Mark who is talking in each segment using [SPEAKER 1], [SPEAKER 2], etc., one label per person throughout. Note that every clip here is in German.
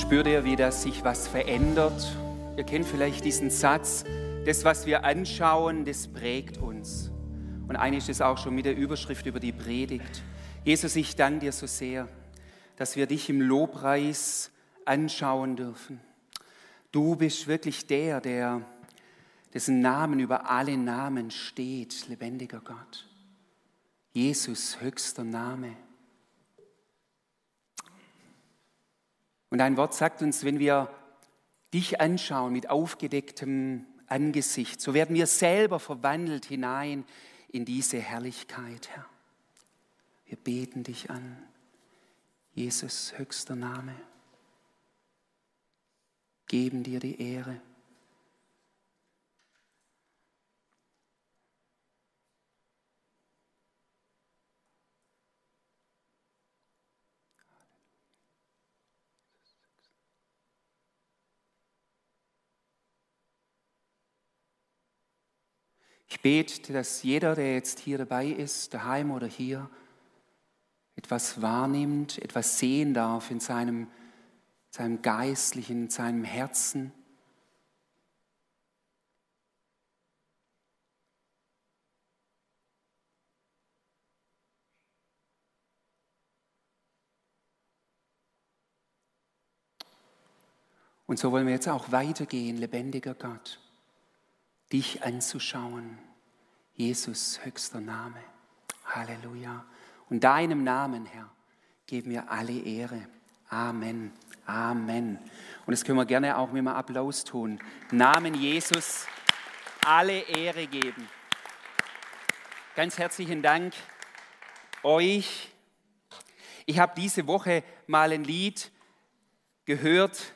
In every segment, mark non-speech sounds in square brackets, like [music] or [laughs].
[SPEAKER 1] Spürt ihr, wie das sich was verändert? Ihr kennt vielleicht diesen Satz, das, was wir anschauen, das prägt uns. Und eigentlich ist es auch schon mit der Überschrift über die Predigt. Jesus, ich danke dir so sehr, dass wir dich im Lobpreis anschauen dürfen. Du bist wirklich der, der dessen Namen über alle Namen steht, lebendiger Gott. Jesus, höchster Name. Und dein Wort sagt uns, wenn wir dich anschauen mit aufgedecktem Angesicht, so werden wir selber verwandelt hinein in diese Herrlichkeit, Herr. Wir beten dich an. Jesus, höchster Name. Geben dir die Ehre. Ich bete, dass jeder, der jetzt hier dabei ist, daheim oder hier, etwas wahrnimmt, etwas sehen darf in seinem, seinem Geistlichen, in seinem Herzen. Und so wollen wir jetzt auch weitergehen, lebendiger Gott dich anzuschauen. Jesus, höchster Name. Halleluja. Und deinem Namen, Herr, geben wir alle Ehre. Amen. Amen. Und das können wir gerne auch mit einem Applaus tun. Namen Jesus alle Ehre geben. Ganz herzlichen Dank euch. Ich habe diese Woche mal ein Lied gehört.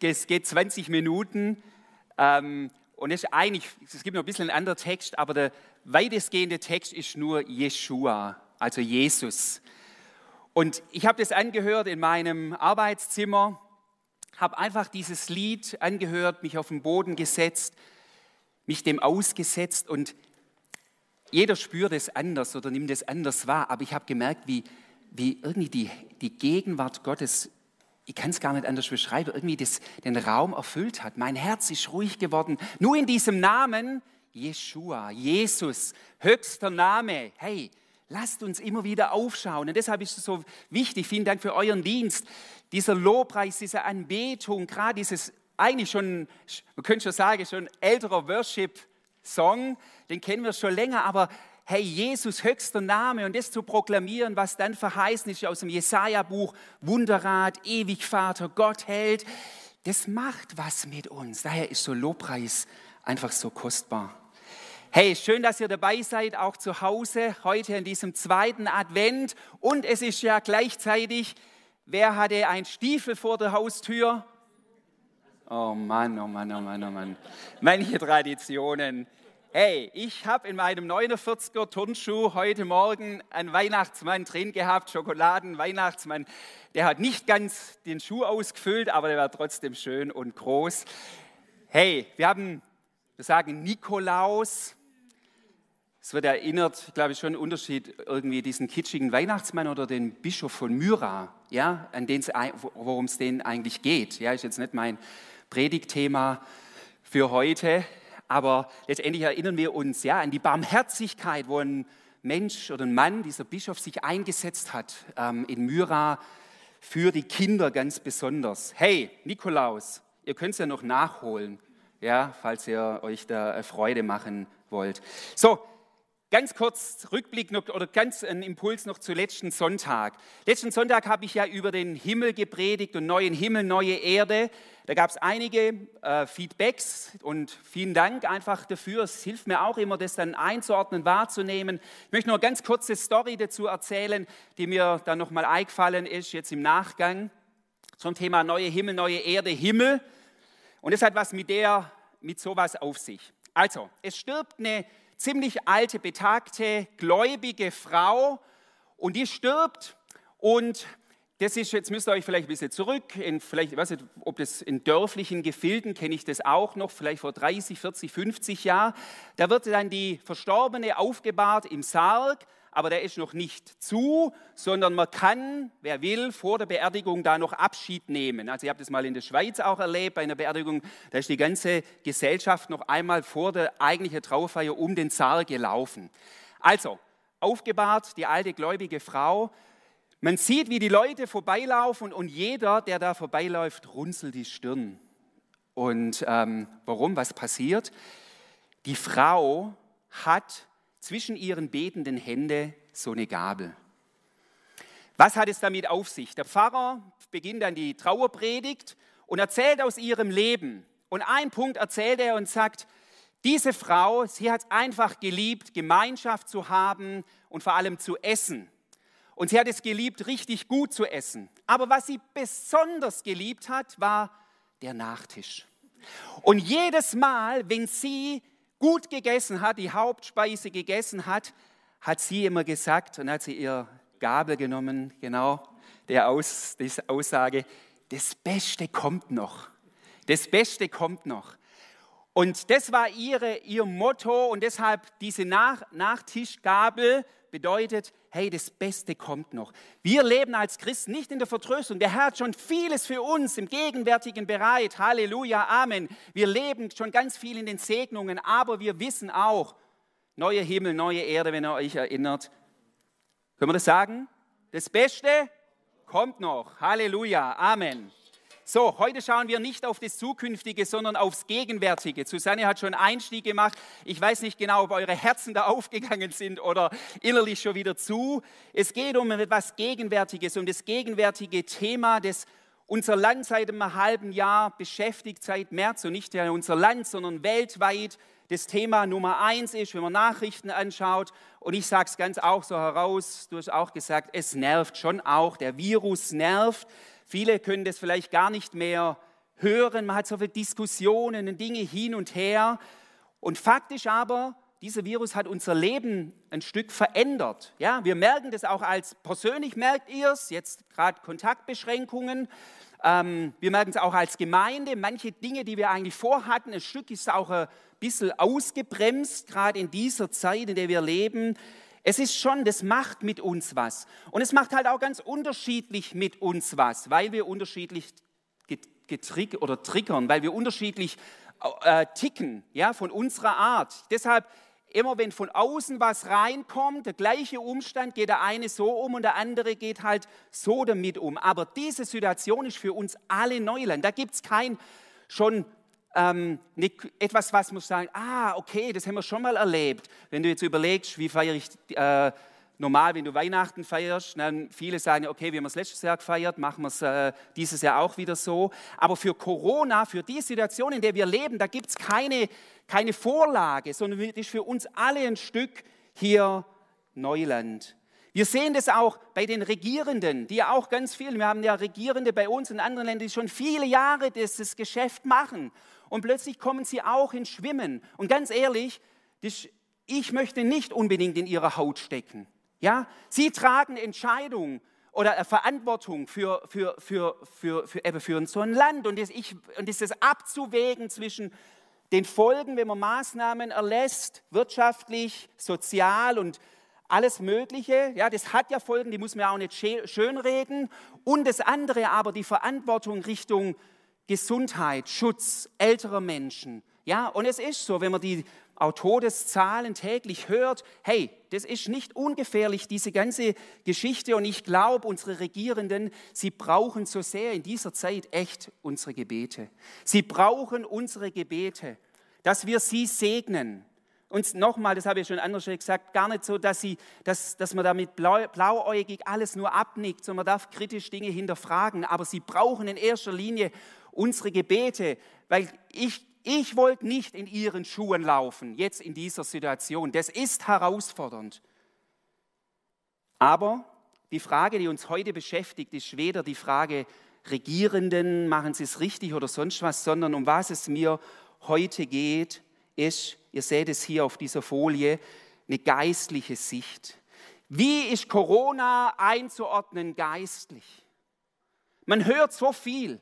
[SPEAKER 1] Es geht 20 Minuten. Ähm, und es, ist eigentlich, es gibt noch ein bisschen einen anderen Text, aber der weitestgehende Text ist nur Jeshua, also Jesus. Und ich habe das angehört in meinem Arbeitszimmer, habe einfach dieses Lied angehört, mich auf den Boden gesetzt, mich dem ausgesetzt und jeder spürt es anders oder nimmt es anders wahr, aber ich habe gemerkt, wie, wie irgendwie die, die Gegenwart Gottes ich kann es gar nicht anders beschreiben, irgendwie das, den Raum erfüllt hat. Mein Herz ist ruhig geworden. Nur in diesem Namen, Jeshua, Jesus, höchster Name. Hey, lasst uns immer wieder aufschauen. Und deshalb ist es so wichtig. Vielen Dank für euren Dienst. Dieser Lobpreis, diese Anbetung, gerade dieses eigentlich schon, man könnte schon sagen, schon älterer Worship-Song, den kennen wir schon länger, aber hey, Jesus höchster Name und das zu proklamieren, was dann verheißen ist aus dem Jesaja-Buch, Wunderrat, ewig Vater, Gott hält, das macht was mit uns. Daher ist so Lobpreis einfach so kostbar. Hey, schön, dass ihr dabei seid, auch zu Hause, heute in diesem zweiten Advent. Und es ist ja gleichzeitig, wer hatte ein Stiefel vor der Haustür? Oh Mann, oh Mann, oh Mann, oh Mann. Manche Traditionen. Hey, ich habe in meinem 49er Turnschuh heute Morgen einen Weihnachtsmann drin gehabt, Schokoladen-Weihnachtsmann. Der hat nicht ganz den Schuh ausgefüllt, aber der war trotzdem schön und groß. Hey, wir haben, wir sagen Nikolaus. Es wird erinnert, glaube ich, schon ein Unterschied, irgendwie diesen kitschigen Weihnachtsmann oder den Bischof von Myra, ja, an worum es denen eigentlich geht. Ja, ist jetzt nicht mein Predigtthema für heute. Aber letztendlich erinnern wir uns ja an die Barmherzigkeit, wo ein Mensch oder ein Mann, dieser Bischof, sich eingesetzt hat ähm, in Myra für die Kinder ganz besonders. Hey, Nikolaus, ihr könnt es ja noch nachholen, ja, falls ihr euch da Freude machen wollt. So, Ganz kurz Rückblick noch, oder ganz ein Impuls noch zu letzten Sonntag. Letzten Sonntag habe ich ja über den Himmel gepredigt und neuen Himmel, neue Erde. Da gab es einige äh, Feedbacks und vielen Dank einfach dafür. Es hilft mir auch immer, das dann einzuordnen, wahrzunehmen. Ich möchte nur eine ganz kurze Story dazu erzählen, die mir dann nochmal eingefallen ist, jetzt im Nachgang zum Thema neue Himmel, neue Erde, Himmel. Und es hat was mit der, mit sowas auf sich. Also, es stirbt eine ziemlich alte, betagte, gläubige Frau und die stirbt. Und das ist, jetzt müsst ihr euch vielleicht ein bisschen zurück, in, vielleicht, ich weiß nicht, ob das in dörflichen Gefilden, kenne ich das auch noch, vielleicht vor 30, 40, 50 Jahren, da wird dann die Verstorbene aufgebahrt im Sarg, aber der ist noch nicht zu, sondern man kann, wer will, vor der Beerdigung da noch Abschied nehmen. Also ich habe das mal in der Schweiz auch erlebt, bei einer Beerdigung, da ist die ganze Gesellschaft noch einmal vor der eigentlichen Trauerfeier um den Sarg gelaufen. Also, aufgebahrt, die alte gläubige Frau, man sieht, wie die Leute vorbeilaufen und jeder, der da vorbeiläuft, runzelt die Stirn. Und ähm, warum? Was passiert? Die Frau hat zwischen ihren betenden Händen so eine Gabel. Was hat es damit auf sich? Der Pfarrer beginnt dann die Trauerpredigt und erzählt aus ihrem Leben. Und ein Punkt erzählt er und sagt, diese Frau, sie hat einfach geliebt, Gemeinschaft zu haben und vor allem zu essen. Und sie hat es geliebt, richtig gut zu essen. Aber was sie besonders geliebt hat, war der Nachtisch. Und jedes Mal, wenn sie gut gegessen hat, die Hauptspeise gegessen hat, hat sie immer gesagt, und hat sie ihr Gabel genommen, genau, der Aus, die Aussage, das Beste kommt noch. Das Beste kommt noch. Und das war ihre, ihr Motto und deshalb diese Nach Nachtischgabel bedeutet, hey, das Beste kommt noch. Wir leben als Christen nicht in der Vertröstung. Der Herr hat schon vieles für uns im Gegenwärtigen bereit. Halleluja, Amen. Wir leben schon ganz viel in den Segnungen, aber wir wissen auch, neue Himmel, neue Erde, wenn ihr euch erinnert. Können wir das sagen? Das Beste kommt noch. Halleluja, Amen. So, heute schauen wir nicht auf das Zukünftige, sondern aufs Gegenwärtige. Susanne hat schon Einstieg gemacht. Ich weiß nicht genau, ob eure Herzen da [laughs] aufgegangen sind oder innerlich schon wieder zu. Es geht um etwas Gegenwärtiges, um das gegenwärtige Thema, das unser Land seit einem halben Jahr beschäftigt, seit März und nicht ja unser Land, sondern weltweit das Thema Nummer eins ist, wenn man Nachrichten anschaut. Und ich sage es ganz auch so heraus, du hast auch gesagt, es nervt schon auch, der Virus nervt. Viele können das vielleicht gar nicht mehr hören. Man hat so viele Diskussionen und Dinge hin und her. Und faktisch aber, dieser Virus hat unser Leben ein Stück verändert. Ja, wir merken das auch als persönlich merkt ihr es, jetzt gerade Kontaktbeschränkungen. Ähm, wir merken es auch als Gemeinde. Manche Dinge, die wir eigentlich vorhatten, ein Stück ist auch ein bisschen ausgebremst, gerade in dieser Zeit, in der wir leben. Es ist schon, das macht mit uns was. Und es macht halt auch ganz unterschiedlich mit uns was, weil wir unterschiedlich getriggert oder triggern, weil wir unterschiedlich äh, ticken, ja, von unserer Art. Deshalb immer wenn von außen was reinkommt, der gleiche Umstand, geht der eine so um und der andere geht halt so damit um. Aber diese Situation ist für uns alle Neuland. Da gibt es kein schon ähm, nicht etwas, was muss sagen, ah, okay, das haben wir schon mal erlebt. Wenn du jetzt überlegst, wie feiere ich äh, normal, wenn du Weihnachten feierst, dann viele sagen, okay, wir haben es letztes Jahr gefeiert, machen wir es äh, dieses Jahr auch wieder so. Aber für Corona, für die Situation, in der wir leben, da gibt es keine, keine Vorlage, sondern das ist für uns alle ein Stück hier Neuland. Wir sehen das auch bei den Regierenden, die ja auch ganz viel, wir haben ja Regierende bei uns in anderen Ländern, die schon viele Jahre dieses Geschäft machen und plötzlich kommen sie auch ins Schwimmen. Und ganz ehrlich, ich möchte nicht unbedingt in ihrer Haut stecken. Ja? Sie tragen Entscheidungen oder Verantwortung für, für, für, für, für, für, für so ein Land. Und das, ich, und das ist abzuwägen zwischen den Folgen, wenn man Maßnahmen erlässt, wirtschaftlich, sozial und alles Mögliche. Ja, das hat ja Folgen, die muss man auch nicht schönreden. Und das andere aber, die Verantwortung Richtung Gesundheit, Schutz älterer Menschen. Ja, und es ist so, wenn man die Todeszahlen täglich hört, hey, das ist nicht ungefährlich, diese ganze Geschichte. Und ich glaube, unsere Regierenden, sie brauchen so sehr in dieser Zeit echt unsere Gebete. Sie brauchen unsere Gebete, dass wir sie segnen. Und nochmal, das habe ich schon anders gesagt, gar nicht so, dass, sie, dass, dass man damit blau, blauäugig alles nur abnickt, sondern man darf kritisch Dinge hinterfragen. Aber sie brauchen in erster Linie unsere Gebete, weil ich, ich wollte nicht in ihren Schuhen laufen, jetzt in dieser Situation. Das ist herausfordernd. Aber die Frage, die uns heute beschäftigt, ist weder die Frage, Regierenden, machen sie es richtig oder sonst was, sondern um was es mir heute geht, ist, ihr seht es hier auf dieser Folie, eine geistliche Sicht. Wie ist Corona einzuordnen geistlich? Man hört so viel.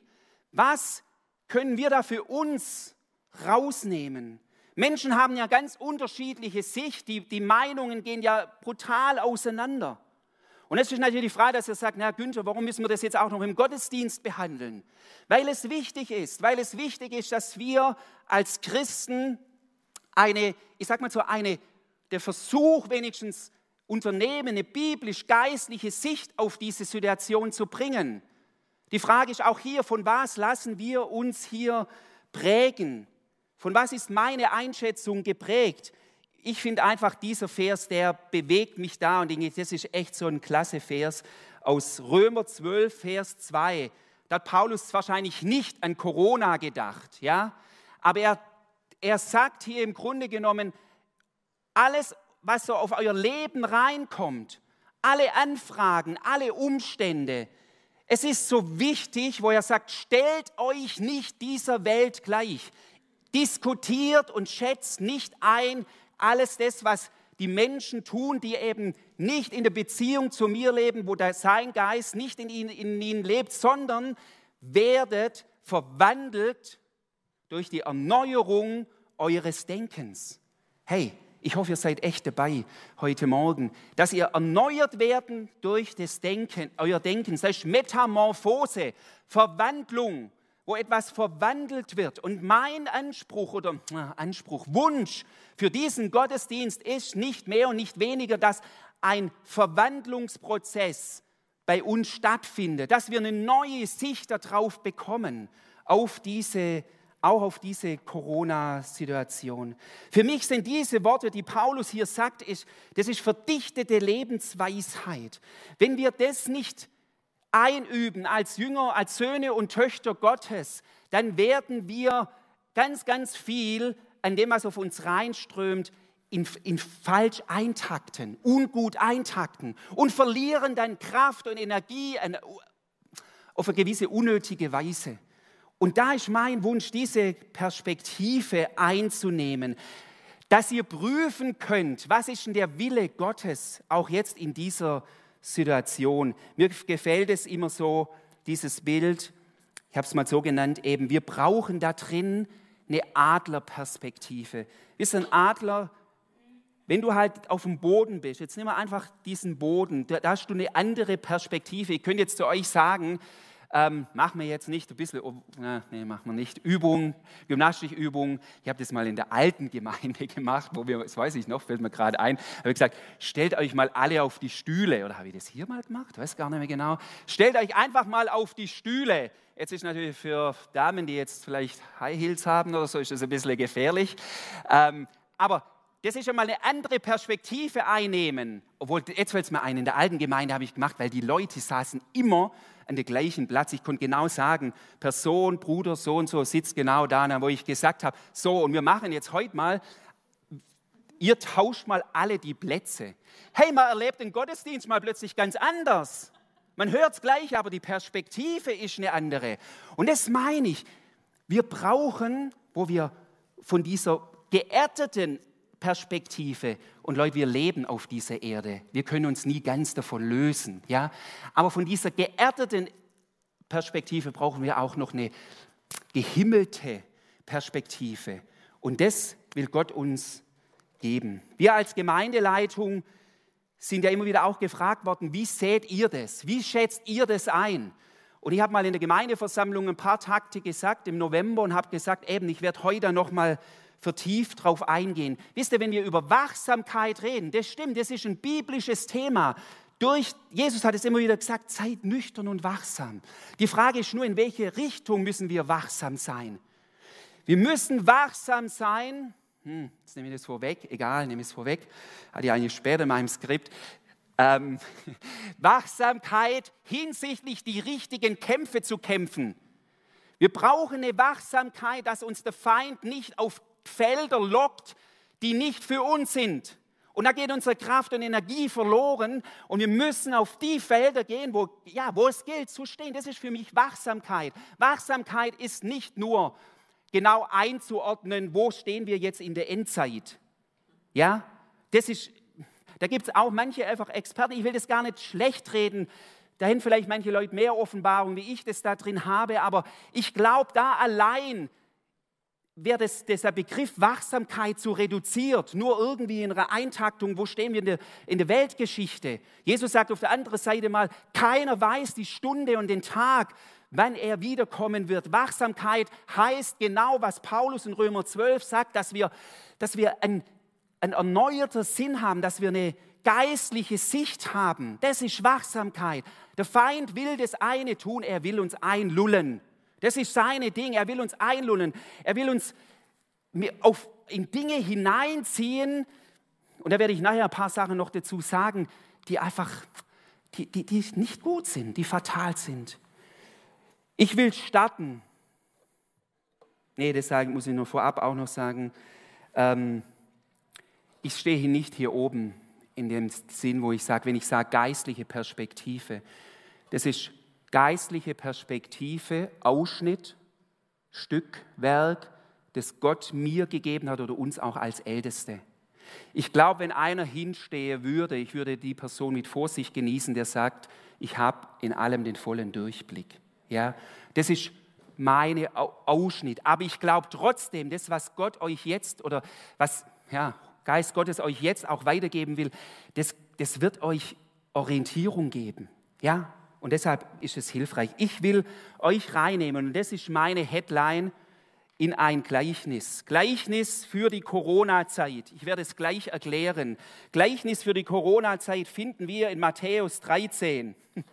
[SPEAKER 1] Was können wir da für uns rausnehmen? Menschen haben ja ganz unterschiedliche Sicht, die, die Meinungen gehen ja brutal auseinander. Und jetzt ist natürlich die Frage, dass ihr sagt, na Günther, warum müssen wir das jetzt auch noch im Gottesdienst behandeln? Weil es wichtig ist, weil es wichtig ist, dass wir als Christen eine, ich sag mal so, eine, der Versuch wenigstens unternehmen, eine biblisch-geistliche Sicht auf diese Situation zu bringen. Die Frage ist auch hier, von was lassen wir uns hier prägen? Von was ist meine Einschätzung geprägt? Ich finde einfach, dieser Vers, der bewegt mich da und denke, das ist echt so ein klasse Vers aus Römer 12, Vers 2. Da hat Paulus wahrscheinlich nicht an Corona gedacht, ja, aber er, er sagt hier im Grunde genommen, alles, was so auf euer Leben reinkommt, alle Anfragen, alle Umstände, es ist so wichtig, wo er sagt, stellt euch nicht dieser Welt gleich. Diskutiert und schätzt nicht ein alles das, was die Menschen tun, die eben nicht in der Beziehung zu mir leben, wo sein Geist nicht in ihnen, in ihnen lebt, sondern werdet verwandelt durch die Erneuerung eures Denkens. Hey, ich hoffe, ihr seid echt dabei heute Morgen, dass ihr erneuert werden durch das Denken, euer Denken. Das heißt Metamorphose, Verwandlung wo etwas verwandelt wird. Und mein Anspruch oder Anspruch, Wunsch für diesen Gottesdienst ist nicht mehr und nicht weniger, dass ein Verwandlungsprozess bei uns stattfindet, dass wir eine neue Sicht darauf bekommen, auf diese auch auf diese Corona-Situation. Für mich sind diese Worte, die Paulus hier sagt, ist, das ist verdichtete Lebensweisheit. Wenn wir das nicht einüben als Jünger, als Söhne und Töchter Gottes, dann werden wir ganz, ganz viel an dem, was auf uns reinströmt, in, in, falsch eintakten, ungut eintakten und verlieren dann Kraft und Energie auf eine gewisse unnötige Weise. Und da ist mein Wunsch, diese Perspektive einzunehmen, dass ihr prüfen könnt, was ist denn der Wille Gottes auch jetzt in dieser Situation. Mir gefällt es immer so, dieses Bild, ich habe es mal so genannt, eben, wir brauchen da drin eine Adlerperspektive. Ist ein Adler, wenn du halt auf dem Boden bist, jetzt nimm mal einfach diesen Boden, da hast du eine andere Perspektive. Ich könnte jetzt zu euch sagen, ähm, machen wir jetzt nicht ein bisschen, na, nee, machen wir nicht, Übung, Gymnastikübung. Ich habe das mal in der alten Gemeinde [laughs] gemacht, wo wir, das weiß ich noch, fällt mir gerade ein, habe ich gesagt, stellt euch mal alle auf die Stühle. Oder habe ich das hier mal gemacht? Weiß gar nicht mehr genau. Stellt euch einfach mal auf die Stühle. Jetzt ist natürlich für Damen, die jetzt vielleicht High Heels haben oder so, ist das ein bisschen gefährlich. Ähm, aber das ist schon mal eine andere Perspektive einnehmen. Obwohl, jetzt fällt es mir ein, in der alten Gemeinde habe ich gemacht, weil die Leute saßen immer an dem gleichen Platz. Ich konnte genau sagen, Person, Bruder, so und so sitzt genau da, wo ich gesagt habe, so, und wir machen jetzt heute mal, ihr tauscht mal alle die Plätze. Hey, man erlebt den Gottesdienst mal plötzlich ganz anders. Man hört es gleich, aber die Perspektive ist eine andere. Und das meine ich. Wir brauchen, wo wir von dieser geerdeten Perspektive. Und Leute, wir leben auf dieser Erde. Wir können uns nie ganz davon lösen. Ja? Aber von dieser geerdeten Perspektive brauchen wir auch noch eine gehimmelte Perspektive. Und das will Gott uns geben. Wir als Gemeindeleitung sind ja immer wieder auch gefragt worden, wie seht ihr das? Wie schätzt ihr das ein? Und ich habe mal in der Gemeindeversammlung ein paar Takte gesagt im November und habe gesagt, eben, ich werde heute noch mal vertieft darauf eingehen. Wisst ihr, wenn wir über Wachsamkeit reden, das stimmt, das ist ein biblisches Thema. Durch, Jesus hat es immer wieder gesagt, seid nüchtern und wachsam. Die Frage ist nur, in welche Richtung müssen wir wachsam sein? Wir müssen wachsam sein. Hm, jetzt nehme ich das vorweg, egal, nehme ich es vorweg. Hatte ich eigentlich später in meinem Skript. Ähm, [laughs] Wachsamkeit hinsichtlich die richtigen Kämpfe zu kämpfen. Wir brauchen eine Wachsamkeit, dass uns der Feind nicht auf Felder lockt, die nicht für uns sind. Und da geht unsere Kraft und Energie verloren und wir müssen auf die Felder gehen, wo, ja, wo es gilt zu stehen. Das ist für mich Wachsamkeit. Wachsamkeit ist nicht nur genau einzuordnen, wo stehen wir jetzt in der Endzeit. Ja, das ist, da gibt es auch manche einfach Experten, ich will das gar nicht schlecht reden, dahin vielleicht manche Leute mehr Offenbarung, wie ich das da drin habe, aber ich glaube, da allein wird es, dieser Begriff Wachsamkeit so reduziert, nur irgendwie in einer Eintaktung, wo stehen wir in der, in der Weltgeschichte. Jesus sagt auf der anderen Seite mal, keiner weiß die Stunde und den Tag, wann er wiederkommen wird. Wachsamkeit heißt genau, was Paulus in Römer 12 sagt, dass wir, dass wir ein, ein erneuerter Sinn haben, dass wir eine geistliche Sicht haben. Das ist Wachsamkeit. Der Feind will das eine tun, er will uns einlullen. Das ist seine Ding. Er will uns einlullen. Er will uns auf, in Dinge hineinziehen. Und da werde ich nachher ein paar Sachen noch dazu sagen, die einfach, die, die, die nicht gut sind, die fatal sind. Ich will starten. Nee, das muss ich nur vorab auch noch sagen. Ähm, ich stehe nicht hier oben in dem Sinn, wo ich sage, wenn ich sage geistliche Perspektive, das ist geistliche Perspektive, Ausschnitt, Stück, Werk, das Gott mir gegeben hat oder uns auch als Älteste. Ich glaube, wenn einer hinstehe würde, ich würde die Person mit Vorsicht genießen, der sagt, ich habe in allem den vollen Durchblick. Ja, das ist meine Ausschnitt. Aber ich glaube trotzdem, das, was Gott euch jetzt oder was ja, Geist Gottes euch jetzt auch weitergeben will, das, das wird euch Orientierung geben. Ja, und deshalb ist es hilfreich. Ich will euch reinnehmen, und das ist meine Headline, in ein Gleichnis. Gleichnis für die Corona-Zeit. Ich werde es gleich erklären. Gleichnis für die Corona-Zeit finden wir in Matthäus 13. [laughs]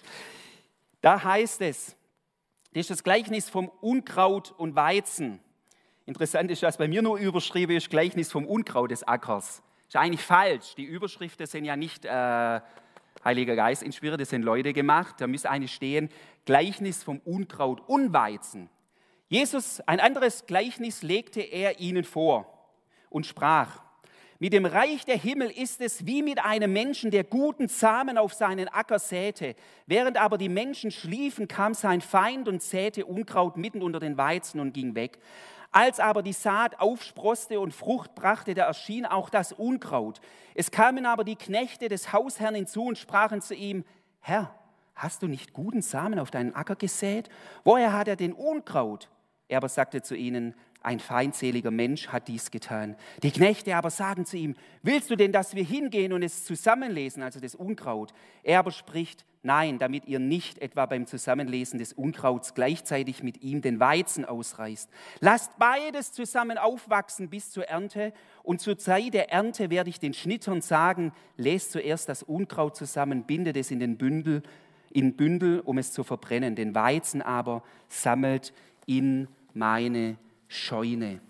[SPEAKER 1] Da heißt es, das ist das Gleichnis vom Unkraut und Weizen. Interessant ist, dass bei mir nur überschrieben ist Gleichnis vom Unkraut des Ackers. Ist eigentlich falsch. Die Überschriften sind ja nicht äh, Heiliger Geist inspiriert, das sind Leute gemacht, da müsste eine stehen, Gleichnis vom Unkraut und Weizen. Jesus, ein anderes Gleichnis legte er ihnen vor und sprach, mit dem Reich der Himmel ist es wie mit einem Menschen, der guten Samen auf seinen Acker säte. Während aber die Menschen schliefen, kam sein Feind und säte Unkraut mitten unter den Weizen und ging weg. Als aber die Saat aufsproste und Frucht brachte, da erschien auch das Unkraut. Es kamen aber die Knechte des Hausherrn hinzu und sprachen zu ihm, Herr, hast du nicht guten Samen auf deinen Acker gesät? Woher hat er den Unkraut? Er aber sagte zu ihnen, ein feindseliger Mensch hat dies getan. Die Knechte aber sagen zu ihm, willst du denn, dass wir hingehen und es zusammenlesen, also das Unkraut? Er aber spricht, nein, damit ihr nicht etwa beim Zusammenlesen des Unkrauts gleichzeitig mit ihm den Weizen ausreißt. Lasst beides zusammen aufwachsen bis zur Ernte und zur Zeit der Ernte werde ich den Schnittern sagen, lest zuerst das Unkraut zusammen, bindet es in den Bündel, in Bündel, um es zu verbrennen. Den Weizen aber sammelt in meine Scheune.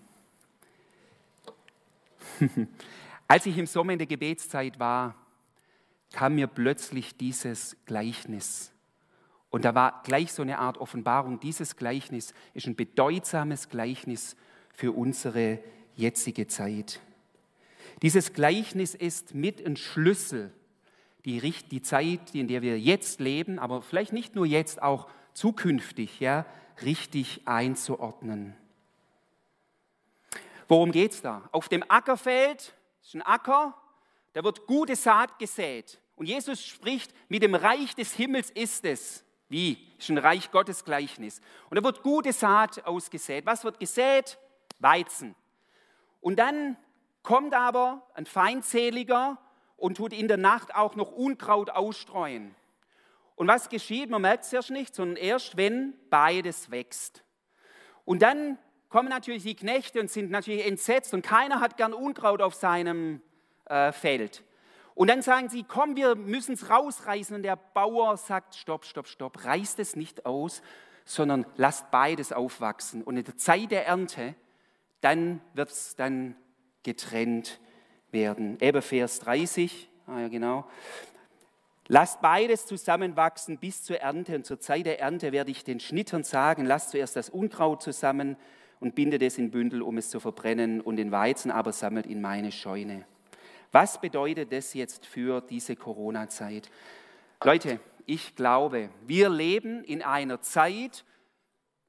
[SPEAKER 1] [laughs] Als ich im Sommer in der Gebetszeit war, kam mir plötzlich dieses Gleichnis. Und da war gleich so eine Art Offenbarung. Dieses Gleichnis ist ein bedeutsames Gleichnis für unsere jetzige Zeit. Dieses Gleichnis ist mit ein Schlüssel, die, die Zeit, in der wir jetzt leben, aber vielleicht nicht nur jetzt, auch zukünftig, ja, richtig einzuordnen. Worum geht es da? Auf dem Ackerfeld, das ist ein Acker, da wird gute Saat gesät. Und Jesus spricht, mit dem Reich des Himmels ist es. Wie? Das ist ein Reich Gottes Gleichnis. Und da wird gute Saat ausgesät. Was wird gesät? Weizen. Und dann kommt aber ein Feindseliger und tut in der Nacht auch noch Unkraut ausstreuen. Und was geschieht? Man merkt es erst nicht, sondern erst, wenn beides wächst. Und dann kommen natürlich die Knechte und sind natürlich entsetzt und keiner hat gern Unkraut auf seinem äh, Feld. Und dann sagen sie, komm, wir müssen es rausreißen. Und der Bauer sagt, stopp, stopp, stopp, reißt es nicht aus, sondern lasst beides aufwachsen. Und in der Zeit der Ernte, dann wird es dann getrennt werden. Eben Vers 30, ah ja genau. Lasst beides zusammenwachsen bis zur Ernte. Und zur Zeit der Ernte werde ich den Schnittern sagen, lasst zuerst das Unkraut zusammen und bindet es in Bündel, um es zu verbrennen, und den Weizen aber sammelt in meine Scheune. Was bedeutet das jetzt für diese Corona-Zeit? Leute, ich glaube, wir leben in einer Zeit,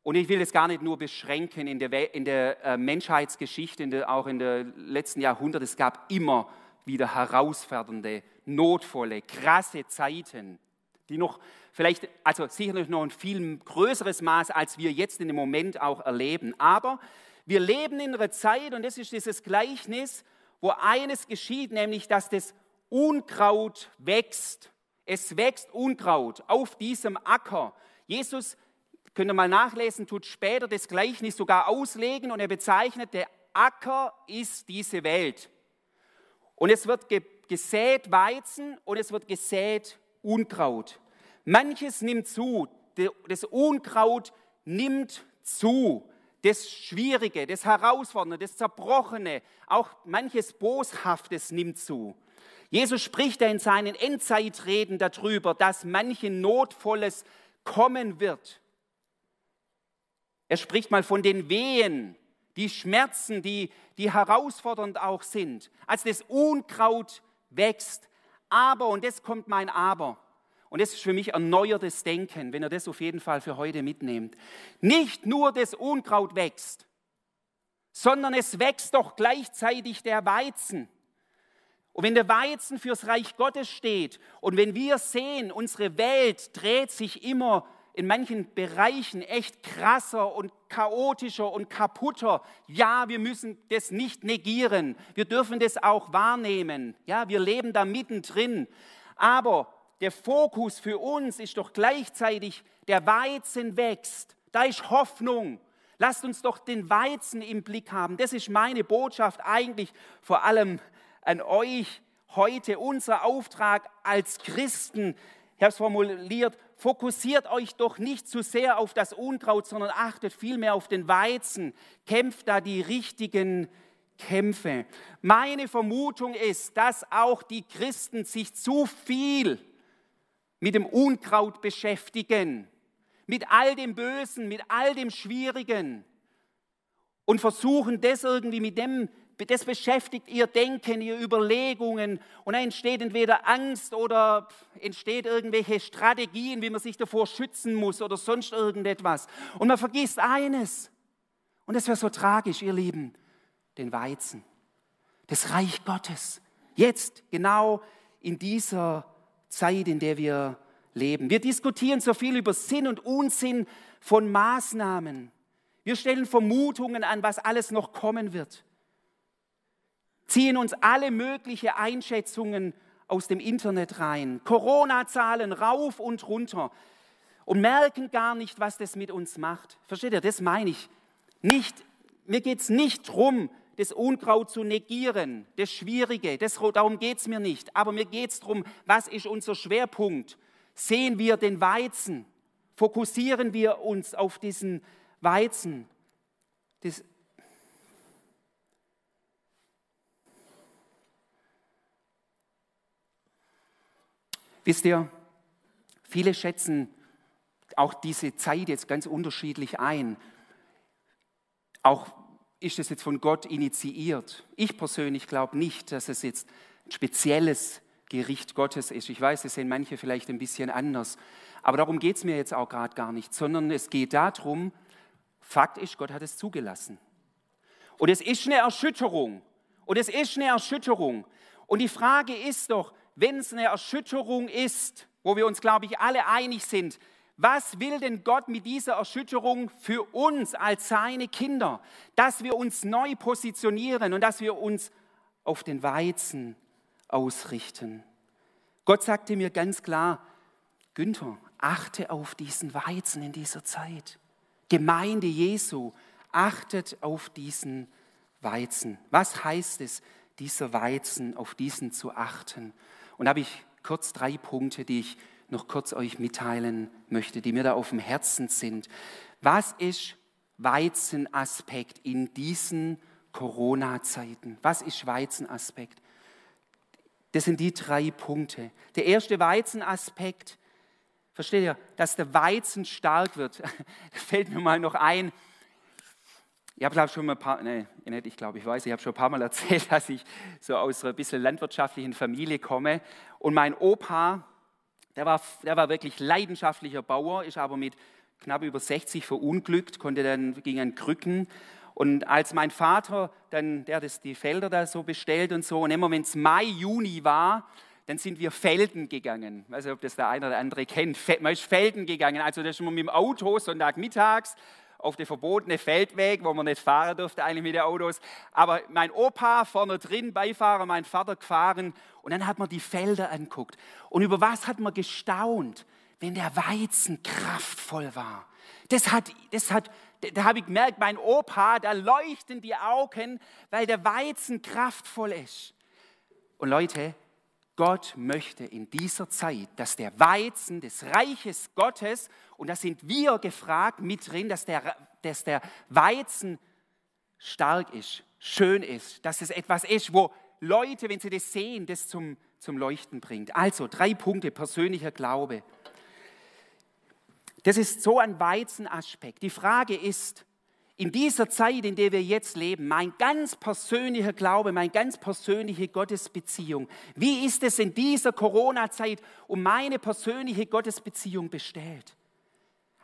[SPEAKER 1] und ich will es gar nicht nur beschränken in der, in der äh, Menschheitsgeschichte, in der, auch in den letzten Jahrhunderten, es gab immer wieder herausfordernde, notvolle, krasse Zeiten, die noch vielleicht, also sicherlich noch ein viel größeres Maß, als wir jetzt in dem Moment auch erleben. Aber wir leben in einer Zeit, und das ist dieses Gleichnis, wo eines geschieht, nämlich dass das Unkraut wächst. Es wächst Unkraut auf diesem Acker. Jesus, könnt ihr mal nachlesen, tut später das Gleichnis sogar auslegen und er bezeichnet, der Acker ist diese Welt. Und es wird gesät Weizen und es wird gesät Unkraut. Manches nimmt zu, das Unkraut nimmt zu. Das Schwierige, das Herausfordernde, das Zerbrochene, auch manches Boshaftes nimmt zu. Jesus spricht in seinen Endzeitreden darüber, dass manchen Notvolles kommen wird. Er spricht mal von den Wehen, die Schmerzen, die, die herausfordernd auch sind, als das Unkraut wächst. Aber, und das kommt mein Aber, und das ist für mich erneuertes Denken, wenn ihr das auf jeden Fall für heute mitnehmt. Nicht nur das Unkraut wächst, sondern es wächst doch gleichzeitig der Weizen. Und wenn der Weizen fürs Reich Gottes steht und wenn wir sehen, unsere Welt dreht sich immer in manchen Bereichen echt krasser und chaotischer und kaputter. Ja, wir müssen das nicht negieren. Wir dürfen das auch wahrnehmen. Ja, wir leben da mittendrin. Aber der Fokus für uns ist doch gleichzeitig, der Weizen wächst. Da ist Hoffnung. Lasst uns doch den Weizen im Blick haben. Das ist meine Botschaft eigentlich vor allem an euch heute. Unser Auftrag als Christen, ich habe es formuliert, fokussiert euch doch nicht zu sehr auf das Unkraut, sondern achtet vielmehr auf den Weizen. Kämpft da die richtigen Kämpfe. Meine Vermutung ist, dass auch die Christen sich zu viel mit dem Unkraut beschäftigen, mit all dem Bösen, mit all dem Schwierigen und versuchen das irgendwie mit dem, das beschäftigt ihr Denken, ihr Überlegungen und dann entsteht entweder Angst oder entsteht irgendwelche Strategien, wie man sich davor schützen muss oder sonst irgendetwas. Und man vergisst eines, und das wäre so tragisch, ihr Lieben, den Weizen, das Reich Gottes. Jetzt, genau in dieser Zeit, in der wir leben. Wir diskutieren so viel über Sinn und Unsinn von Maßnahmen. Wir stellen Vermutungen an, was alles noch kommen wird. Ziehen uns alle möglichen Einschätzungen aus dem Internet rein. Corona-Zahlen rauf und runter. Und merken gar nicht, was das mit uns macht. Versteht ihr, das meine ich. Nicht, mir geht es nicht darum, das Unkraut zu negieren, das Schwierige, das, darum geht es mir nicht. Aber mir geht es darum, was ist unser Schwerpunkt? Sehen wir den Weizen? Fokussieren wir uns auf diesen Weizen? Das Wisst ihr, viele schätzen auch diese Zeit jetzt ganz unterschiedlich ein. Auch ist es jetzt von Gott initiiert? Ich persönlich glaube nicht, dass es jetzt ein spezielles Gericht Gottes ist. Ich weiß, es sehen manche vielleicht ein bisschen anders. Aber darum geht es mir jetzt auch gerade gar nicht, sondern es geht darum, Fakt ist, Gott hat es zugelassen. Und es ist eine Erschütterung. Und es ist eine Erschütterung. Und die Frage ist doch, wenn es eine Erschütterung ist, wo wir uns, glaube ich, alle einig sind, was will denn Gott mit dieser Erschütterung für uns als seine Kinder? Dass wir uns neu positionieren und dass wir uns auf den Weizen ausrichten. Gott sagte mir ganz klar, Günther, achte auf diesen Weizen in dieser Zeit. Gemeinde Jesu, achtet auf diesen Weizen. Was heißt es, dieser Weizen, auf diesen zu achten? Und da habe ich kurz drei Punkte, die ich noch kurz euch mitteilen möchte, die mir da auf dem Herzen sind. Was ist Weizenaspekt in diesen Corona-Zeiten? Was ist Weizenaspekt? Das sind die drei Punkte. Der erste Weizenaspekt, versteht ihr, dass der Weizen stark wird. [laughs] Fällt mir mal noch ein, ich habe glaube schon mal ein paar, nee, nicht, ich glaube, ich weiß, ich habe schon ein paar Mal [laughs] erzählt, dass ich so aus einer bisschen landwirtschaftlichen Familie komme. Und mein Opa, der war, der war wirklich leidenschaftlicher Bauer, ist aber mit knapp über 60 verunglückt, konnte dann, ging an Krücken. Und als mein Vater dann, der das die Felder da so bestellt und so, und immer wenn es Mai, Juni war, dann sind wir Felden gegangen. Ich weiß nicht, ob das der eine oder andere kennt. Man ist Felden gegangen. Also da ist man mit dem Auto Sonntagmittags auf den verbotenen Feldweg, wo man nicht fahren durfte eigentlich mit den Autos. Aber mein Opa vorne drin, Beifahrer, mein Vater gefahren und dann hat man die Felder anguckt. Und über was hat man gestaunt, wenn der Weizen kraftvoll war? Das hat, das hat, da habe ich gemerkt, mein Opa, da leuchten die Augen, weil der Weizen kraftvoll ist. Und Leute, Gott möchte in dieser Zeit, dass der Weizen des Reiches Gottes, und da sind wir gefragt mit drin, dass der, dass der Weizen stark ist, schön ist, dass es etwas ist, wo Leute, wenn sie das sehen, das zum, zum Leuchten bringt. Also drei Punkte persönlicher Glaube. Das ist so ein Weizenaspekt. Die Frage ist, in dieser Zeit, in der wir jetzt leben, mein ganz persönlicher Glaube, meine ganz persönliche Gottesbeziehung, wie ist es in dieser Corona-Zeit um meine persönliche Gottesbeziehung bestellt?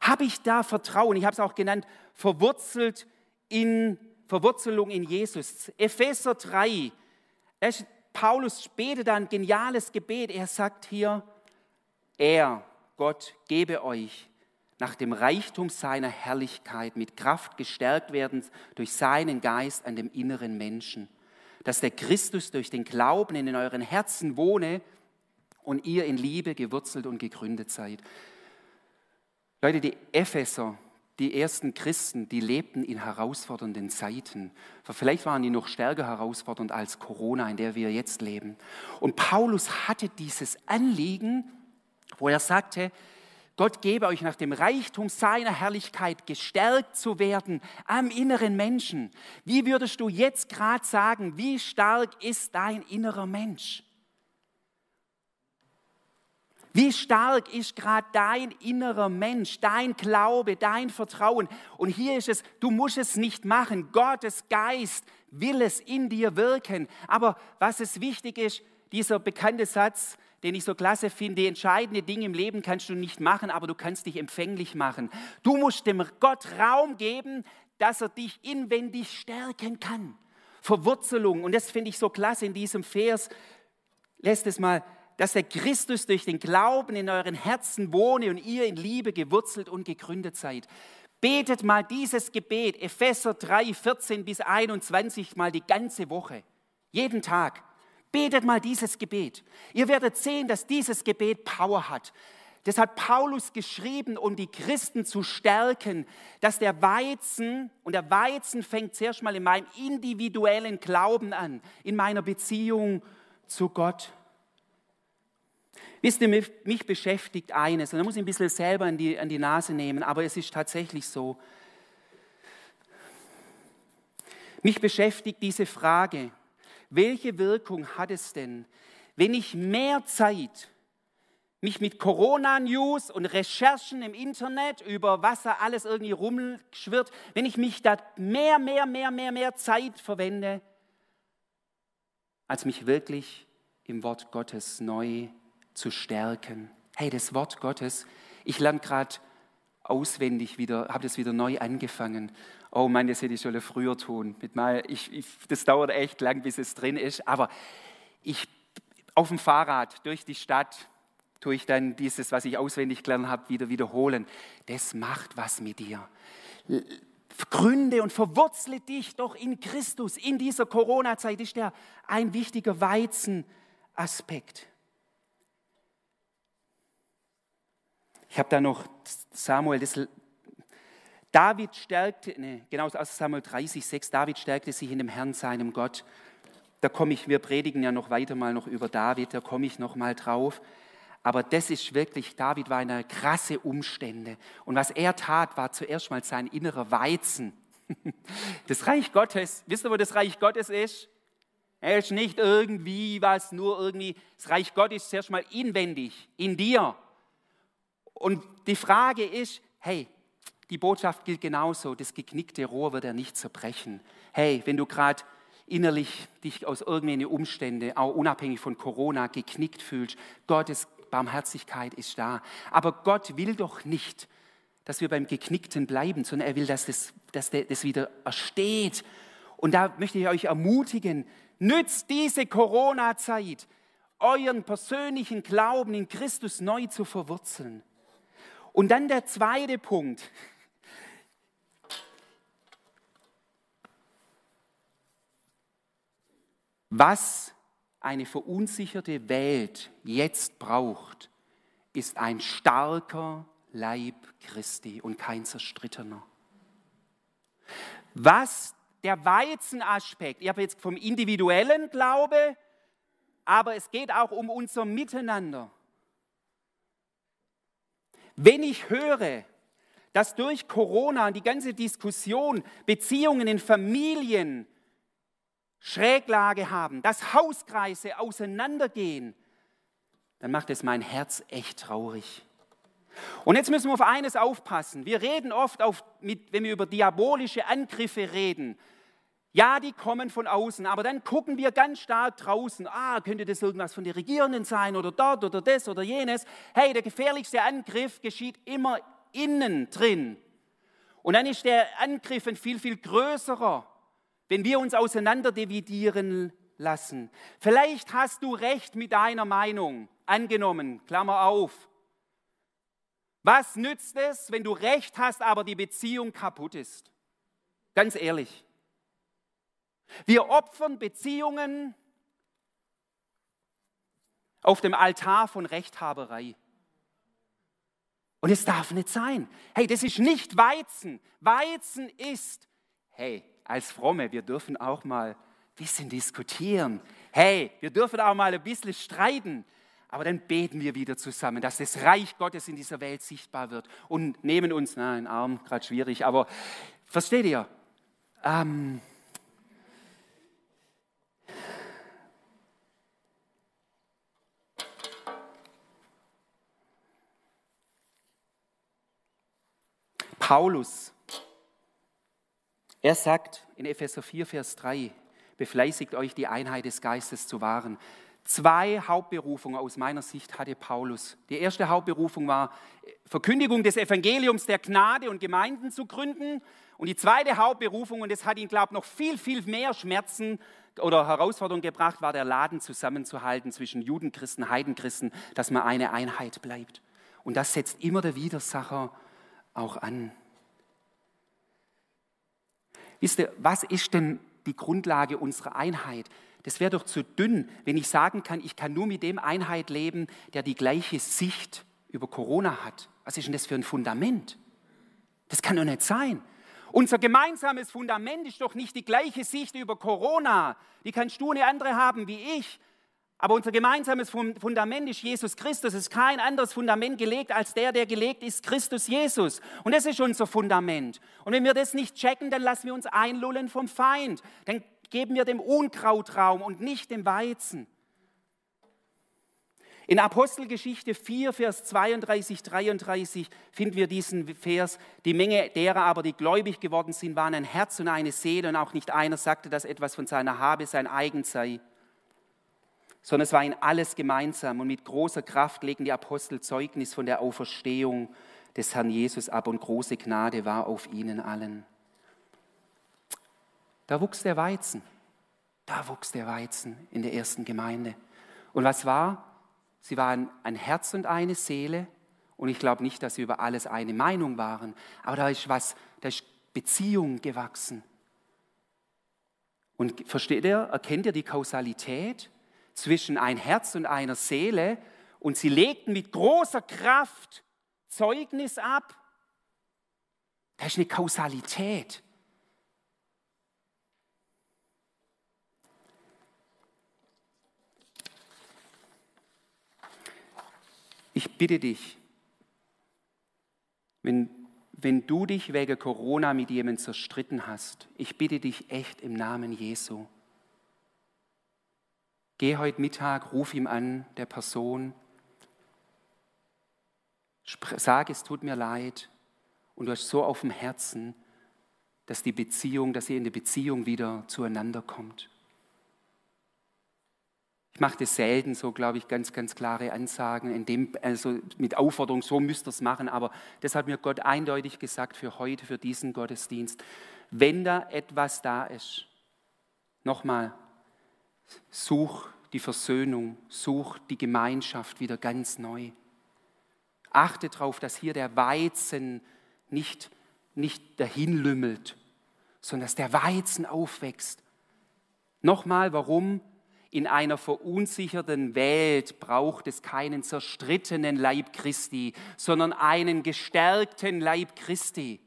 [SPEAKER 1] Habe ich da Vertrauen? Ich habe es auch genannt, verwurzelt in Verwurzelung in Jesus. Epheser 3, Paulus betet ein geniales Gebet. Er sagt hier, er, Gott, gebe euch nach dem Reichtum seiner Herrlichkeit mit Kraft gestärkt werden durch seinen Geist an dem inneren Menschen, dass der Christus durch den Glauben in euren Herzen wohne und ihr in Liebe gewurzelt und gegründet seid. Leute, die Epheser, die ersten Christen, die lebten in herausfordernden Zeiten. Vielleicht waren die noch stärker herausfordernd als Corona, in der wir jetzt leben. Und Paulus hatte dieses Anliegen, wo er sagte, Gott gebe euch nach dem Reichtum seiner Herrlichkeit gestärkt zu werden am inneren Menschen. Wie würdest du jetzt gerade sagen, wie stark ist dein innerer Mensch? Wie stark ist gerade dein innerer Mensch, dein Glaube, dein Vertrauen? Und hier ist es, du musst es nicht machen. Gottes Geist will es in dir wirken. Aber was es wichtig ist, dieser bekannte Satz, den ich so klasse finde, entscheidende Dinge im Leben kannst du nicht machen, aber du kannst dich empfänglich machen. Du musst dem Gott Raum geben, dass er dich inwendig stärken kann. Verwurzelung, und das finde ich so klasse in diesem Vers, lässt es mal, dass der Christus durch den Glauben in euren Herzen wohne und ihr in Liebe gewurzelt und gegründet seid. Betet mal dieses Gebet, Epheser 3, 14 bis 21, mal die ganze Woche, jeden Tag. Betet mal dieses Gebet. Ihr werdet sehen, dass dieses Gebet Power hat. Das hat Paulus geschrieben, um die Christen zu stärken, dass der Weizen, und der Weizen fängt zuerst mal in meinem individuellen Glauben an, in meiner Beziehung zu Gott. Wisst ihr, mich beschäftigt eines, und da muss ich ein bisschen selber an die, an die Nase nehmen, aber es ist tatsächlich so. Mich beschäftigt diese Frage, welche Wirkung hat es denn, wenn ich mehr Zeit mich mit Corona-News und Recherchen im Internet über was da alles irgendwie rumschwirrt, wenn ich mich da mehr, mehr, mehr, mehr, mehr Zeit verwende, als mich wirklich im Wort Gottes neu zu stärken. Hey, das Wort Gottes, ich lerne gerade auswendig wieder, habe das wieder neu angefangen oh Mann, das hätte ich schon früher tun. Mit mal, ich, ich, das dauert echt lang, bis es drin ist, aber ich auf dem Fahrrad durch die Stadt tue ich dann dieses, was ich auswendig gelernt habe, wieder wiederholen. Das macht was mit dir. Gründe und verwurzle dich doch in Christus. In dieser Corona-Zeit ist der ein wichtiger Weizenaspekt. Ich habe da noch Samuel, das David stärkte, nee, genau aus Samuel 30, 6, David stärkte sich in dem Herrn, seinem Gott. Da komme ich, wir predigen ja noch weiter mal noch über David, da komme ich noch mal drauf. Aber das ist wirklich, David war in einer krasse Umstände. Und was er tat, war zuerst mal sein innerer Weizen. [laughs] Das Reich Gottes, wisst ihr, wo das Reich Gottes ist? Er ist nicht irgendwie was, nur irgendwie. Das Reich Gottes ist zuerst mal inwendig, in dir. Und die Frage ist, hey, die Botschaft gilt genauso. Das geknickte Rohr wird er nicht zerbrechen. Hey, wenn du gerade innerlich dich aus irgendwelchen Umständen, auch unabhängig von Corona, geknickt fühlst, Gottes Barmherzigkeit ist da. Aber Gott will doch nicht, dass wir beim Geknickten bleiben, sondern er will, dass das, dass das wieder ersteht. Und da möchte ich euch ermutigen, nützt diese Corona-Zeit, euren persönlichen Glauben in Christus neu zu verwurzeln. Und dann der zweite Punkt, Was eine verunsicherte Welt jetzt braucht, ist ein starker Leib Christi und kein zerstrittener. Was der Weizenaspekt, ich habe jetzt vom individuellen Glaube, aber es geht auch um unser Miteinander. Wenn ich höre, dass durch Corona und die ganze Diskussion Beziehungen in Familien Schräglage haben, dass Hauskreise auseinandergehen, dann macht es mein Herz echt traurig. Und jetzt müssen wir auf eines aufpassen. Wir reden oft, auf, mit, wenn wir über diabolische Angriffe reden, ja, die kommen von außen, aber dann gucken wir ganz stark draußen. Ah, könnte das irgendwas von den Regierenden sein oder dort oder das oder jenes? Hey, der gefährlichste Angriff geschieht immer innen drin. Und dann ist der Angriff ein viel, viel größerer, wenn wir uns auseinander dividieren lassen. Vielleicht hast du recht mit deiner Meinung, angenommen, Klammer auf. Was nützt es, wenn du recht hast, aber die Beziehung kaputt ist? Ganz ehrlich. Wir opfern Beziehungen auf dem Altar von Rechthaberei. Und es darf nicht sein. Hey, das ist nicht Weizen. Weizen ist, hey, als Fromme, wir dürfen auch mal ein bisschen diskutieren. Hey, wir dürfen auch mal ein bisschen streiten. Aber dann beten wir wieder zusammen, dass das Reich Gottes in dieser Welt sichtbar wird und nehmen uns, na, in Arm, gerade schwierig, aber versteht ihr? Ähm, Paulus, er sagt in Epheser 4, Vers 3, befleißigt euch, die Einheit des Geistes zu wahren. Zwei Hauptberufungen aus meiner Sicht hatte Paulus. Die erste Hauptberufung war Verkündigung des Evangeliums der Gnade und Gemeinden zu gründen. Und die zweite Hauptberufung, und das hat ihn, glaube ich, noch viel, viel mehr Schmerzen oder Herausforderungen gebracht, war der Laden zusammenzuhalten zwischen Judenchristen, Heidenchristen, dass man eine Einheit bleibt. Und das setzt immer der Widersacher auch an. Wisst ihr, was ist denn die Grundlage unserer Einheit? Das wäre doch zu dünn, wenn ich sagen kann, ich kann nur mit dem Einheit leben, der die gleiche Sicht über Corona hat. Was ist denn das für ein Fundament? Das kann doch nicht sein. Unser gemeinsames Fundament ist doch nicht die gleiche Sicht über Corona. Die kannst du eine andere haben wie ich. Aber unser gemeinsames Fundament ist Jesus Christus. Es ist kein anderes Fundament gelegt als der, der gelegt ist, Christus Jesus. Und das ist unser Fundament. Und wenn wir das nicht checken, dann lassen wir uns einlullen vom Feind. Dann geben wir dem Unkraut Raum und nicht dem Weizen. In Apostelgeschichte 4, Vers 32, 33 finden wir diesen Vers. Die Menge derer aber, die gläubig geworden sind, waren ein Herz und eine Seele und auch nicht einer sagte, dass etwas von seiner Habe sein eigen sei sondern es war ihnen alles gemeinsam und mit großer Kraft legen die Apostel Zeugnis von der Auferstehung des Herrn Jesus ab und große Gnade war auf ihnen allen. Da wuchs der Weizen, da wuchs der Weizen in der ersten Gemeinde. Und was war? Sie waren ein Herz und eine Seele und ich glaube nicht, dass sie über alles eine Meinung waren, aber da ist was, da ist Beziehung gewachsen. Und versteht ihr, erkennt ihr die Kausalität? Zwischen ein Herz und einer Seele und sie legten mit großer Kraft Zeugnis ab. Das ist eine Kausalität. Ich bitte dich, wenn, wenn du dich wegen Corona mit jemandem zerstritten hast, ich bitte dich echt im Namen Jesu, Geh heute Mittag, ruf ihm an, der Person, sag, es tut mir leid und du hast so auf dem Herzen, dass die Beziehung, dass ihr in der Beziehung wieder zueinander kommt. Ich mache das selten, so glaube ich, ganz, ganz klare Ansagen, in dem, also mit Aufforderung, so müsst ihr es machen, aber das hat mir Gott eindeutig gesagt für heute, für diesen Gottesdienst. Wenn da etwas da ist, nochmal, Such die Versöhnung, such die Gemeinschaft wieder ganz neu. Achte darauf, dass hier der Weizen nicht, nicht dahin lümmelt, sondern dass der Weizen aufwächst. Nochmal, warum? in einer verunsicherten Welt braucht es keinen zerstrittenen Leib Christi, sondern einen gestärkten Leib Christi.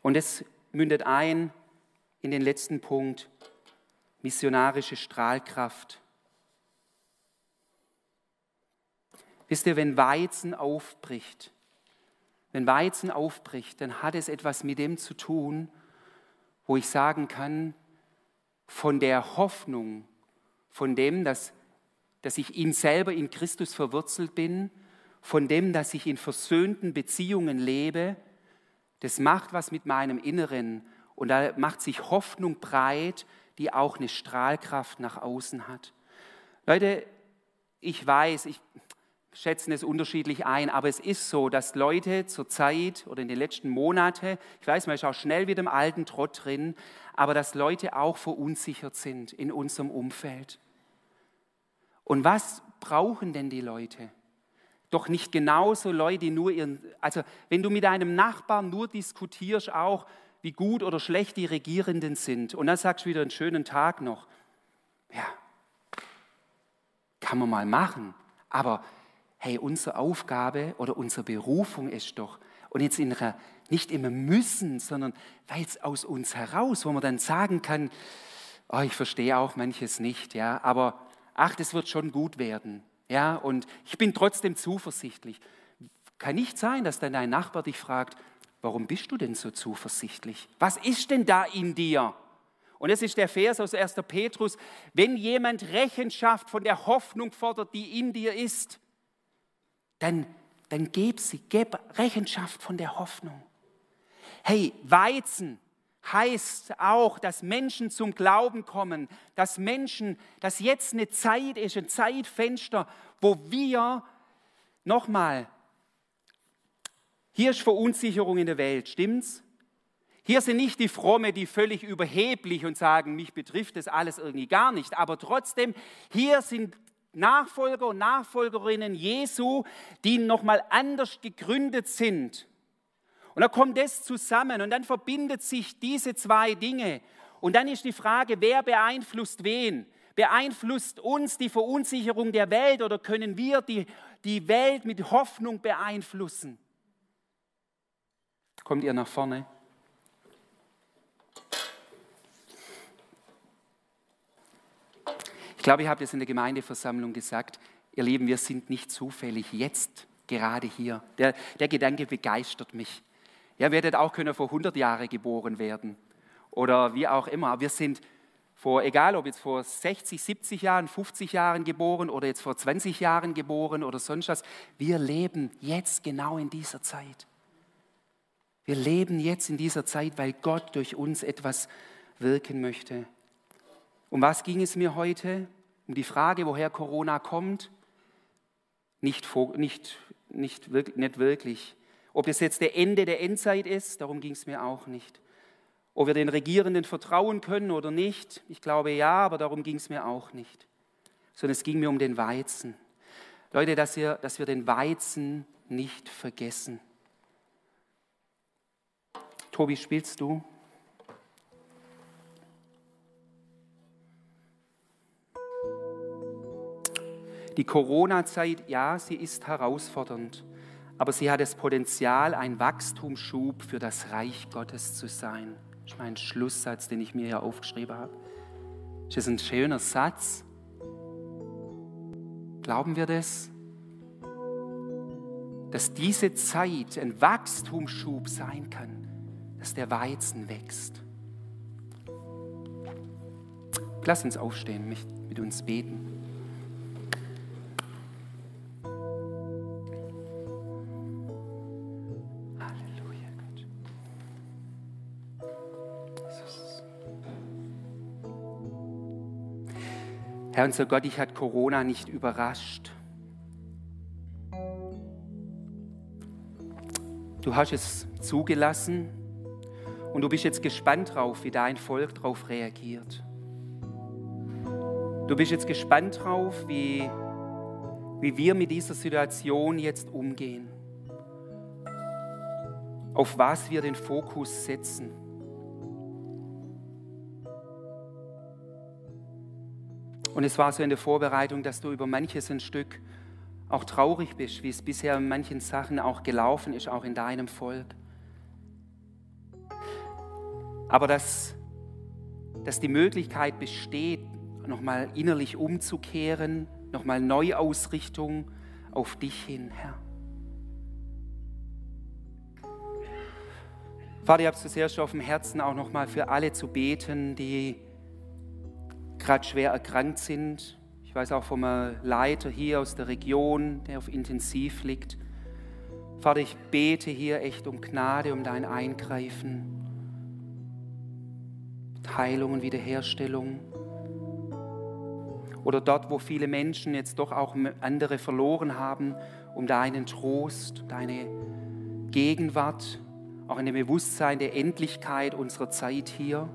[SPEAKER 1] Und es mündet ein in den letzten Punkt, missionarische Strahlkraft. Wisst ihr, wenn Weizen aufbricht, wenn Weizen aufbricht, dann hat es etwas mit dem zu tun, wo ich sagen kann, von der Hoffnung, von dem, dass, dass ich in selber in Christus verwurzelt bin, von dem, dass ich in versöhnten Beziehungen lebe, das macht was mit meinem Inneren und da macht sich Hoffnung breit, die auch eine Strahlkraft nach außen hat. Leute, ich weiß, ich schätze es unterschiedlich ein, aber es ist so, dass Leute zur Zeit oder in den letzten Monaten, ich weiß, man ist auch schnell wieder im alten Trott drin, aber dass Leute auch verunsichert sind in unserem Umfeld. Und was brauchen denn die Leute? Doch nicht genauso Leute, die nur ihren, also wenn du mit deinem Nachbarn nur diskutierst, auch wie gut oder schlecht die Regierenden sind, und dann sagst du wieder einen schönen Tag noch, ja, kann man mal machen, aber hey, unsere Aufgabe oder unsere Berufung ist doch, und jetzt in einer, nicht immer müssen, sondern weil es aus uns heraus, wo man dann sagen kann, oh, ich verstehe auch manches nicht, ja, aber ach, das wird schon gut werden, ja, und ich bin trotzdem zuversichtlich. Kann nicht sein, dass dann dein Nachbar dich fragt, warum bist du denn so zuversichtlich? Was ist denn da in dir? Und es ist der Vers aus 1. Petrus, wenn jemand Rechenschaft von der Hoffnung fordert, die in dir ist, dann dann gib sie, gib Rechenschaft von der Hoffnung. Hey, Weizen heißt auch, dass Menschen zum Glauben kommen, dass Menschen, dass jetzt eine Zeit ist, ein Zeitfenster, wo wir, nochmal, hier ist Verunsicherung in der Welt, stimmt's? Hier sind nicht die Fromme, die völlig überheblich und sagen, mich betrifft das alles irgendwie gar nicht, aber trotzdem, hier sind Nachfolger und Nachfolgerinnen Jesu, die nochmal anders gegründet sind. Und da kommt das zusammen und dann verbindet sich diese zwei Dinge. Und dann ist die Frage, wer beeinflusst wen? Beeinflusst uns die Verunsicherung der Welt oder können wir die, die Welt mit Hoffnung beeinflussen? Kommt ihr nach vorne? glaube, ich habe das in der Gemeindeversammlung gesagt. Ihr Lieben, wir sind nicht zufällig jetzt gerade hier. Der, der Gedanke begeistert mich. Ihr werdet auch können vor 100 Jahren geboren werden oder wie auch immer. Wir sind vor, egal ob jetzt vor 60, 70 Jahren, 50 Jahren geboren oder jetzt vor 20 Jahren geboren oder sonst was. Wir leben jetzt genau in dieser Zeit. Wir leben jetzt in dieser Zeit, weil Gott durch uns etwas wirken möchte. Um was ging es mir heute? um die Frage, woher Corona kommt, nicht, nicht, nicht, wirklich, nicht wirklich. Ob es jetzt der Ende der Endzeit ist, darum ging es mir auch nicht. Ob wir den Regierenden vertrauen können oder nicht, ich glaube ja, aber darum ging es mir auch nicht. Sondern es ging mir um den Weizen. Leute, dass wir, dass wir den Weizen nicht vergessen. Tobi, spielst du? Die Corona-Zeit, ja, sie ist herausfordernd, aber sie hat das Potenzial, ein Wachstumsschub für das Reich Gottes zu sein. Das ist mein Schlusssatz, den ich mir hier aufgeschrieben habe. Das ist ein schöner Satz. Glauben wir das? Dass diese Zeit ein Wachstumsschub sein kann, dass der Weizen wächst. Lass uns aufstehen, mit uns beten. Herr unser Gott, dich hat Corona nicht überrascht. Du hast es zugelassen und du bist jetzt gespannt drauf, wie dein Volk darauf reagiert. Du bist jetzt gespannt drauf, wie, wie wir mit dieser Situation jetzt umgehen. Auf was wir den Fokus setzen. Und es war so in der Vorbereitung, dass du über manches ein Stück auch traurig bist, wie es bisher in manchen Sachen auch gelaufen ist, auch in deinem Volk. Aber dass, dass die Möglichkeit besteht, nochmal innerlich umzukehren, nochmal Neuausrichtung auf dich hin, Herr. Vater, ich habe es schon auf dem Herzen, auch nochmal für alle zu beten, die gerade schwer erkrankt sind. Ich weiß auch vom Leiter hier aus der Region, der auf Intensiv liegt. Vater, ich bete hier echt um Gnade, um dein Eingreifen. Heilung und Wiederherstellung. Oder dort, wo viele Menschen jetzt doch auch andere verloren haben, um deinen Trost, deine Gegenwart, auch in dem Bewusstsein der Endlichkeit unserer Zeit hier.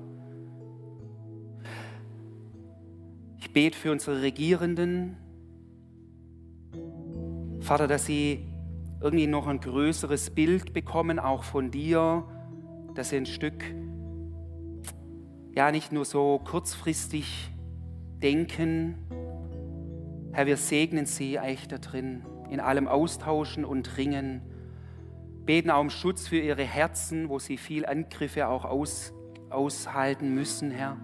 [SPEAKER 1] Ich bete für unsere Regierenden, Vater, dass sie irgendwie noch ein größeres Bild bekommen, auch von dir, dass sie ein Stück, ja, nicht nur so kurzfristig denken. Herr, wir segnen sie echt da drin, in allem austauschen und ringen. Beten auch um Schutz für ihre Herzen, wo sie viel Angriffe auch aus, aushalten müssen, Herr.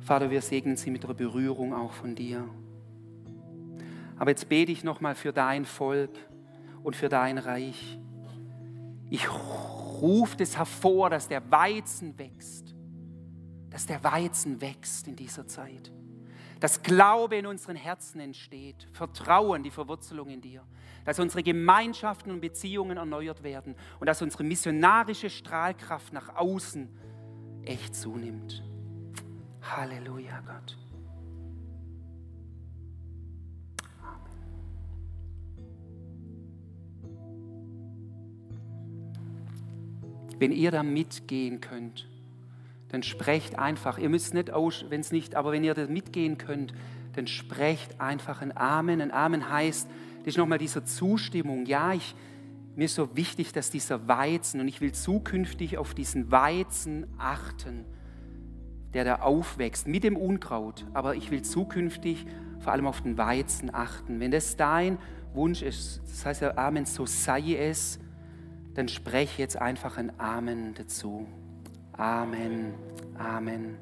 [SPEAKER 1] Vater, wir segnen sie mit der Berührung auch von dir. Aber jetzt bete ich nochmal für dein Volk und für dein Reich. Ich rufe das hervor, dass der Weizen wächst. Dass der Weizen wächst in dieser Zeit. Dass Glaube in unseren Herzen entsteht. Vertrauen, die Verwurzelung in dir. Dass unsere Gemeinschaften und Beziehungen erneuert werden. Und dass unsere missionarische Strahlkraft nach außen echt zunimmt. Halleluja, Gott. Wenn ihr da mitgehen könnt, dann sprecht einfach. Ihr müsst nicht aus, wenn es nicht, aber wenn ihr da mitgehen könnt, dann sprecht einfach ein Amen. Ein Amen heißt, das ist nochmal diese Zustimmung. Ja, ich, mir ist so wichtig, dass dieser Weizen, und ich will zukünftig auf diesen Weizen achten der da aufwächst mit dem Unkraut. Aber ich will zukünftig vor allem auf den Weizen achten. Wenn das dein Wunsch ist, das heißt ja Amen, so sei es, dann spreche jetzt einfach ein Amen dazu. Amen, Amen.